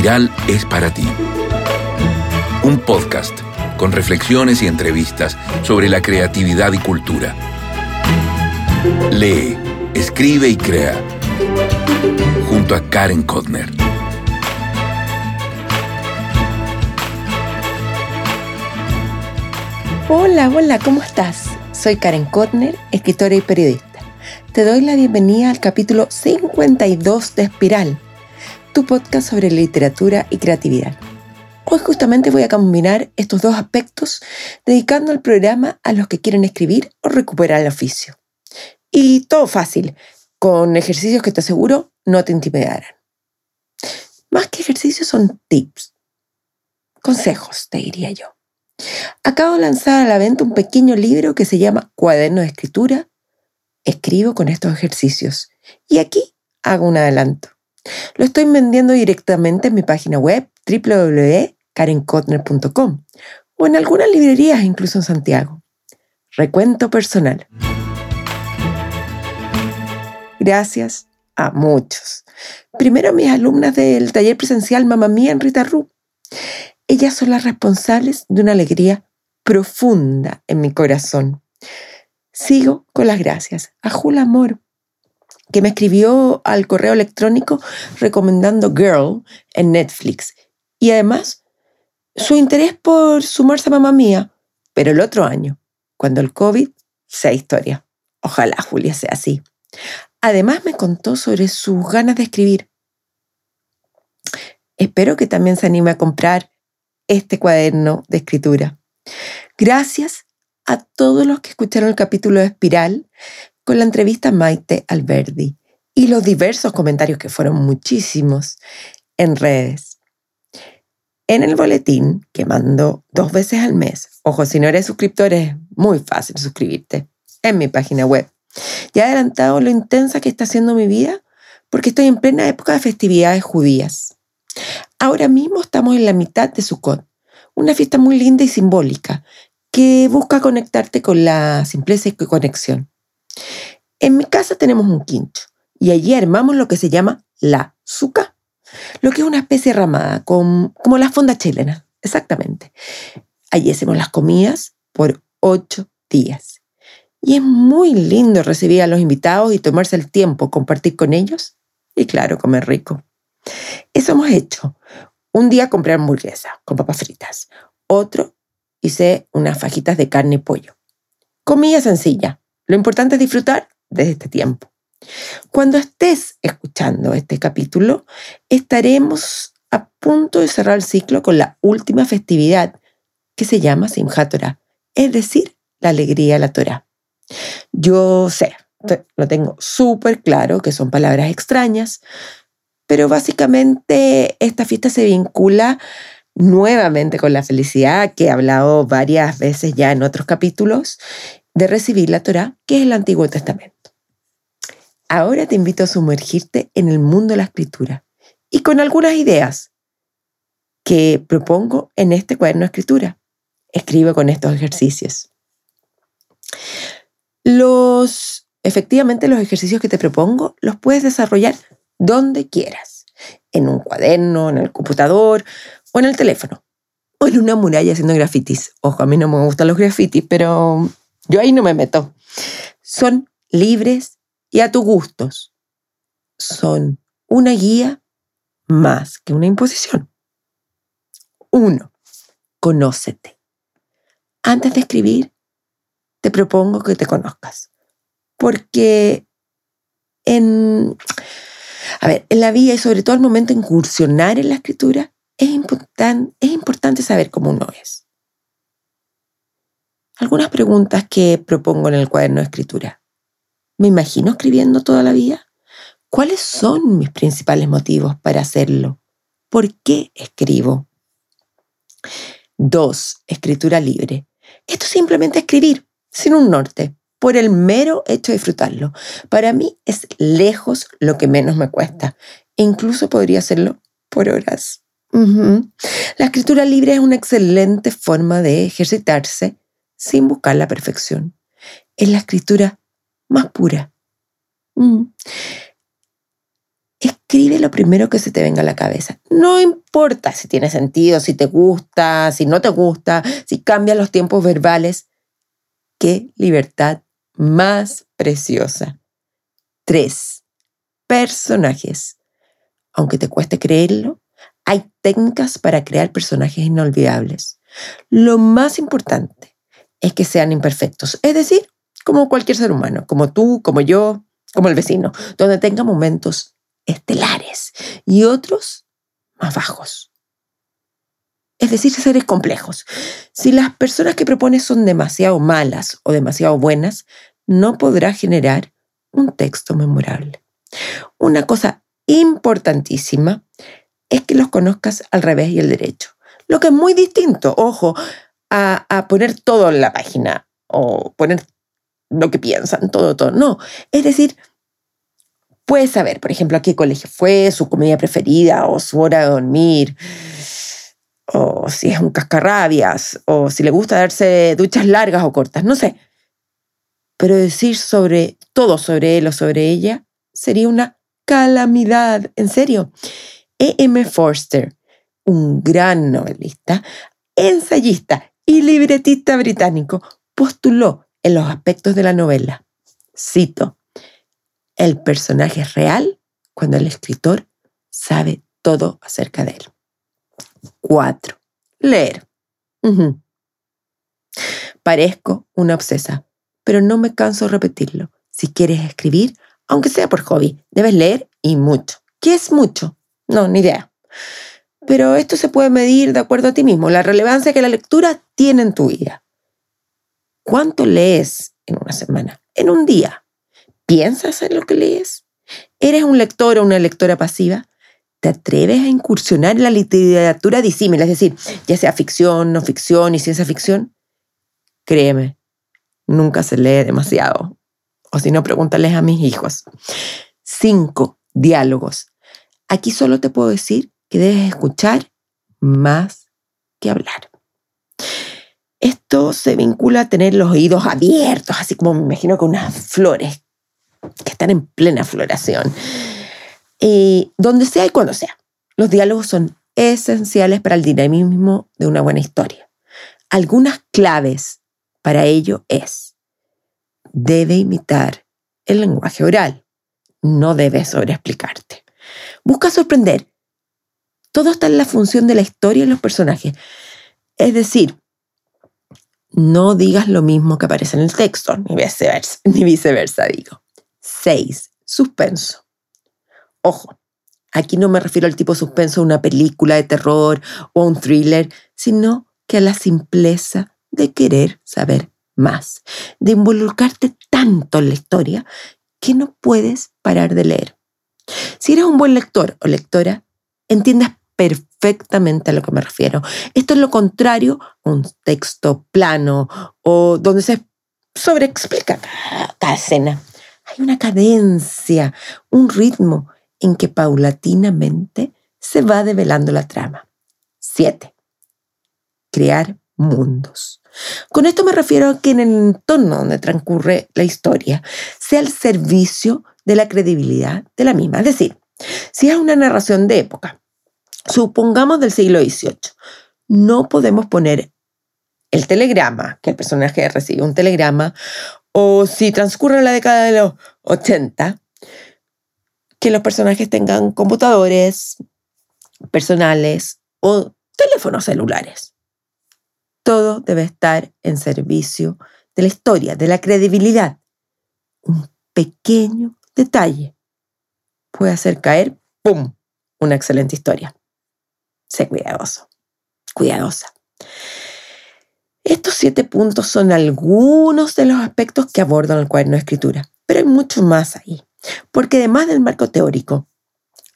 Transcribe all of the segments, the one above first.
Espiral es para ti. Un podcast con reflexiones y entrevistas sobre la creatividad y cultura. Lee, escribe y crea. Junto a Karen Kotner. Hola, hola, ¿cómo estás? Soy Karen Kotner, escritora y periodista. Te doy la bienvenida al capítulo 52 de Espiral tu podcast sobre literatura y creatividad. Hoy justamente voy a combinar estos dos aspectos dedicando el programa a los que quieren escribir o recuperar el oficio. Y todo fácil, con ejercicios que te aseguro no te intimidarán. Más que ejercicios son tips, consejos, te diría yo. Acabo de lanzar a la venta un pequeño libro que se llama Cuaderno de Escritura. Escribo con estos ejercicios. Y aquí hago un adelanto. Lo estoy vendiendo directamente en mi página web www.karenkotner.com o en algunas librerías, incluso en Santiago. Recuento personal. Gracias a muchos. Primero a mis alumnas del taller presencial Mamá Mía en Rita Ru. Ellas son las responsables de una alegría profunda en mi corazón. Sigo con las gracias a Jula Amor que me escribió al correo electrónico recomendando Girl en Netflix. Y además, su interés por sumarse a mamá mía, pero el otro año, cuando el COVID sea historia. Ojalá Julia sea así. Además me contó sobre sus ganas de escribir. Espero que también se anime a comprar este cuaderno de escritura. Gracias a todos los que escucharon el capítulo de Espiral, con la entrevista a Maite Alberdi y los diversos comentarios que fueron muchísimos en redes. En el boletín que mando dos veces al mes, ojo, si no eres suscriptor es muy fácil suscribirte en mi página web. Ya he adelantado lo intensa que está siendo mi vida porque estoy en plena época de festividades judías. Ahora mismo estamos en la mitad de Sukkot, una fiesta muy linda y simbólica que busca conectarte con la simpleza y conexión. En mi casa tenemos un quincho y allí armamos lo que se llama la suca, lo que es una especie ramada, como la fonda chilena, exactamente. Allí hacemos las comidas por ocho días. Y es muy lindo recibir a los invitados y tomarse el tiempo, compartir con ellos y claro, comer rico. Eso hemos hecho. Un día compré hamburguesa con papas fritas. Otro hice unas fajitas de carne y pollo. Comida sencilla. Lo importante es disfrutar desde este tiempo. Cuando estés escuchando este capítulo, estaremos a punto de cerrar el ciclo con la última festividad que se llama Simchat Torah, es decir, la alegría de la Torah. Yo sé, lo tengo súper claro que son palabras extrañas, pero básicamente esta fiesta se vincula nuevamente con la felicidad que he hablado varias veces ya en otros capítulos de recibir la Torah, que es el Antiguo Testamento. Ahora te invito a sumergirte en el mundo de la escritura y con algunas ideas que propongo en este cuaderno de escritura. Escribe con estos ejercicios. Los, efectivamente, los ejercicios que te propongo los puedes desarrollar donde quieras, en un cuaderno, en el computador o en el teléfono, o en una muralla haciendo grafitis. Ojo, a mí no me gustan los grafitis, pero yo ahí no me meto. Son libres y a tus gustos. Son una guía más que una imposición. Uno, conócete. Antes de escribir, te propongo que te conozcas. Porque en, a ver, en la vida y sobre todo al momento de incursionar en la escritura, es, es importante saber cómo uno es. Algunas preguntas que propongo en el cuaderno de escritura. ¿Me imagino escribiendo toda la vida? ¿Cuáles son mis principales motivos para hacerlo? ¿Por qué escribo? Dos, escritura libre. Esto es simplemente escribir, sin un norte, por el mero hecho de disfrutarlo. Para mí es lejos lo que menos me cuesta. E incluso podría hacerlo por horas. La escritura libre es una excelente forma de ejercitarse sin buscar la perfección. Es la escritura más pura. Mm. escribe lo primero que se te venga a la cabeza. No importa si tiene sentido, si te gusta, si no te gusta, si cambian los tiempos verbales. Qué libertad más preciosa. Tres, personajes. Aunque te cueste creerlo, hay técnicas para crear personajes inolvidables. Lo más importante es que sean imperfectos, es decir, como cualquier ser humano, como tú, como yo, como el vecino, donde tenga momentos estelares y otros más bajos. Es decir, seres complejos. Si las personas que propones son demasiado malas o demasiado buenas, no podrá generar un texto memorable. Una cosa importantísima es que los conozcas al revés y al derecho. Lo que es muy distinto, ojo, a, poner todo en la página o poner lo que piensan, todo, todo. No, es decir, puedes saber, por ejemplo, a qué colegio fue, su comida preferida o su hora de dormir, o si es un cascarrabias, o si le gusta darse duchas largas o cortas, no sé. Pero decir sobre todo sobre él o sobre ella sería una calamidad, en serio. E.M. Forster, un gran novelista, ensayista y libretista británico, postuló en los aspectos de la novela. Cito, el personaje es real cuando el escritor sabe todo acerca de él. 4. Leer. Parezco una obsesa, pero no me canso de repetirlo. Si quieres escribir, aunque sea por hobby, debes leer y mucho. ¿Qué es mucho? No, ni idea. Pero esto se puede medir de acuerdo a ti mismo, la relevancia que la lectura tiene en tu vida. ¿Cuánto lees en una semana? En un día. ¿Piensas en lo que lees? ¿Eres un lector o una lectora pasiva? ¿Te atreves a incursionar en la literatura disímila, es decir, ya sea ficción, no ficción y ciencia ficción? Créeme, nunca se lee demasiado. O si no, pregúntales a mis hijos. Cinco, diálogos. Aquí solo te puedo decir que debes escuchar más que hablar. Esto se vincula a tener los oídos abiertos, así como me imagino con unas flores que están en plena floración. Y donde sea y cuando sea. Los diálogos son esenciales para el dinamismo de una buena historia. Algunas claves para ello es, debe imitar el lenguaje oral, no debe sobreexplicarte. Busca sorprender. Todo está en la función de la historia y los personajes. Es decir, no digas lo mismo que aparece en el texto, ni viceversa, ni viceversa digo. 6. Suspenso. Ojo, aquí no me refiero al tipo suspenso de una película de terror o un thriller, sino que a la simpleza de querer saber más, de involucrarte tanto en la historia que no puedes parar de leer. Si eres un buen lector o lectora, entiendes perfectamente a lo que me refiero. Esto es lo contrario a un texto plano o donde se sobreexplica cada, escena. Hay una cadencia, un ritmo en que paulatinamente se va develando la trama. 7. Crear mundos. Con esto me refiero a que en el entorno donde transcurre la historia sea al servicio de la credibilidad de la misma. Es decir, si es una narración de época, supongamos del siglo XVIII, no podemos poner el telegrama, que el personaje recibe un telegrama, o si transcurre la década de los 80, que los personajes tengan computadores personales o teléfonos celulares. Todo debe estar en servicio de la historia, de la credibilidad. Un pequeño detalle puede hacer caer, ¡pum!, una excelente historia. Sé cuidadoso, cuidadosa. Estos siete puntos son algunos de los aspectos que abordan el cuaderno de escritura, pero hay mucho más ahí, porque además del marco teórico,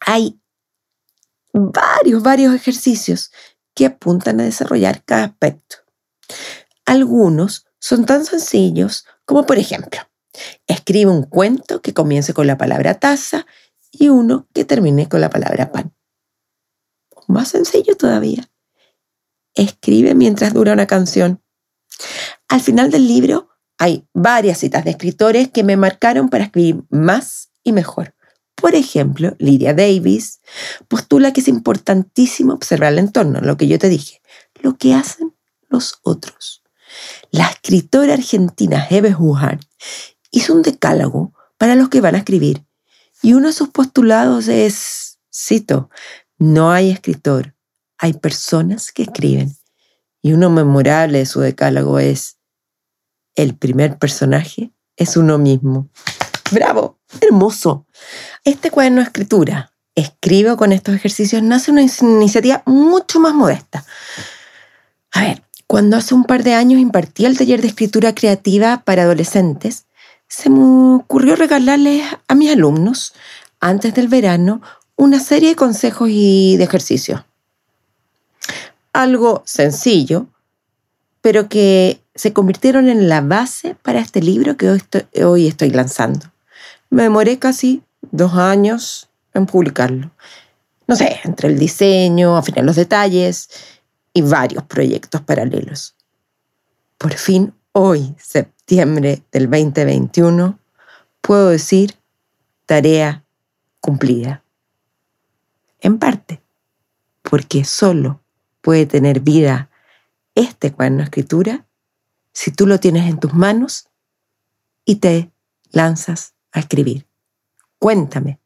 hay varios, varios ejercicios que apuntan a desarrollar cada aspecto. Algunos son tan sencillos como, por ejemplo, escribe un cuento que comience con la palabra taza y uno que termine con la palabra pan. Más sencillo todavía escribe mientras dura una canción. Al final del libro hay varias citas de escritores que me marcaron para escribir más y mejor. Por ejemplo, Lydia Davis postula que es importantísimo observar el entorno, lo que yo te dije, lo que hacen los otros. La escritora argentina Hebe Huhar hizo un decálogo para los que van a escribir y uno de sus postulados es, cito, no hay escritor, hay personas que escriben. Y uno memorable de su decálogo es, el primer personaje es uno mismo. ¡Bravo! Hermoso. Este cuaderno de escritura, escribo con estos ejercicios, nace una iniciativa mucho más modesta. A ver, cuando hace un par de años impartí el taller de escritura creativa para adolescentes, se me ocurrió regalarles a mis alumnos, antes del verano, una serie de consejos y de ejercicios. Algo sencillo, pero que se convirtieron en la base para este libro que hoy estoy, lanzando. Me demoré casi dos años en publicarlo. No sé, entre el diseño, afinar los detalles y varios proyectos paralelos. Por fin, hoy, septiembre del 2021, puedo decir tarea cumplida. En parte, porque solo puede tener vida este cuaderno de escritura si tú lo tienes en tus manos y te lanzas a escribir. Cuéntame,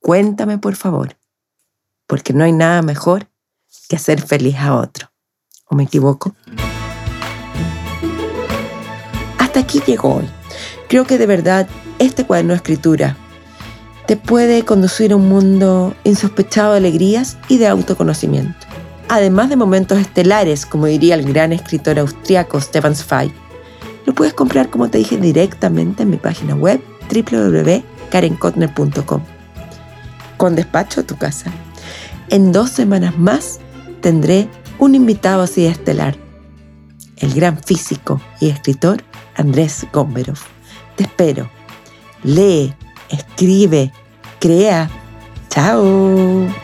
cuéntame por favor, porque no hay nada mejor que hacer feliz a otro. ¿O me equivoco? Hasta aquí llegó hoy. Creo que de verdad este cuaderno de escritura te puede conducir a un mundo insospechado de alegrías y de autoconocimiento además de momentos estelares, como diría el gran escritor austriaco Stefan Zweig. Lo puedes comprar, como te dije, directamente en mi página web www.karenkotner.com. Con despacho a tu casa. En dos semanas más tendré un invitado así estelar, el gran físico y escritor Andrés Gomberov. Te espero. Lee, escribe, crea. Chao.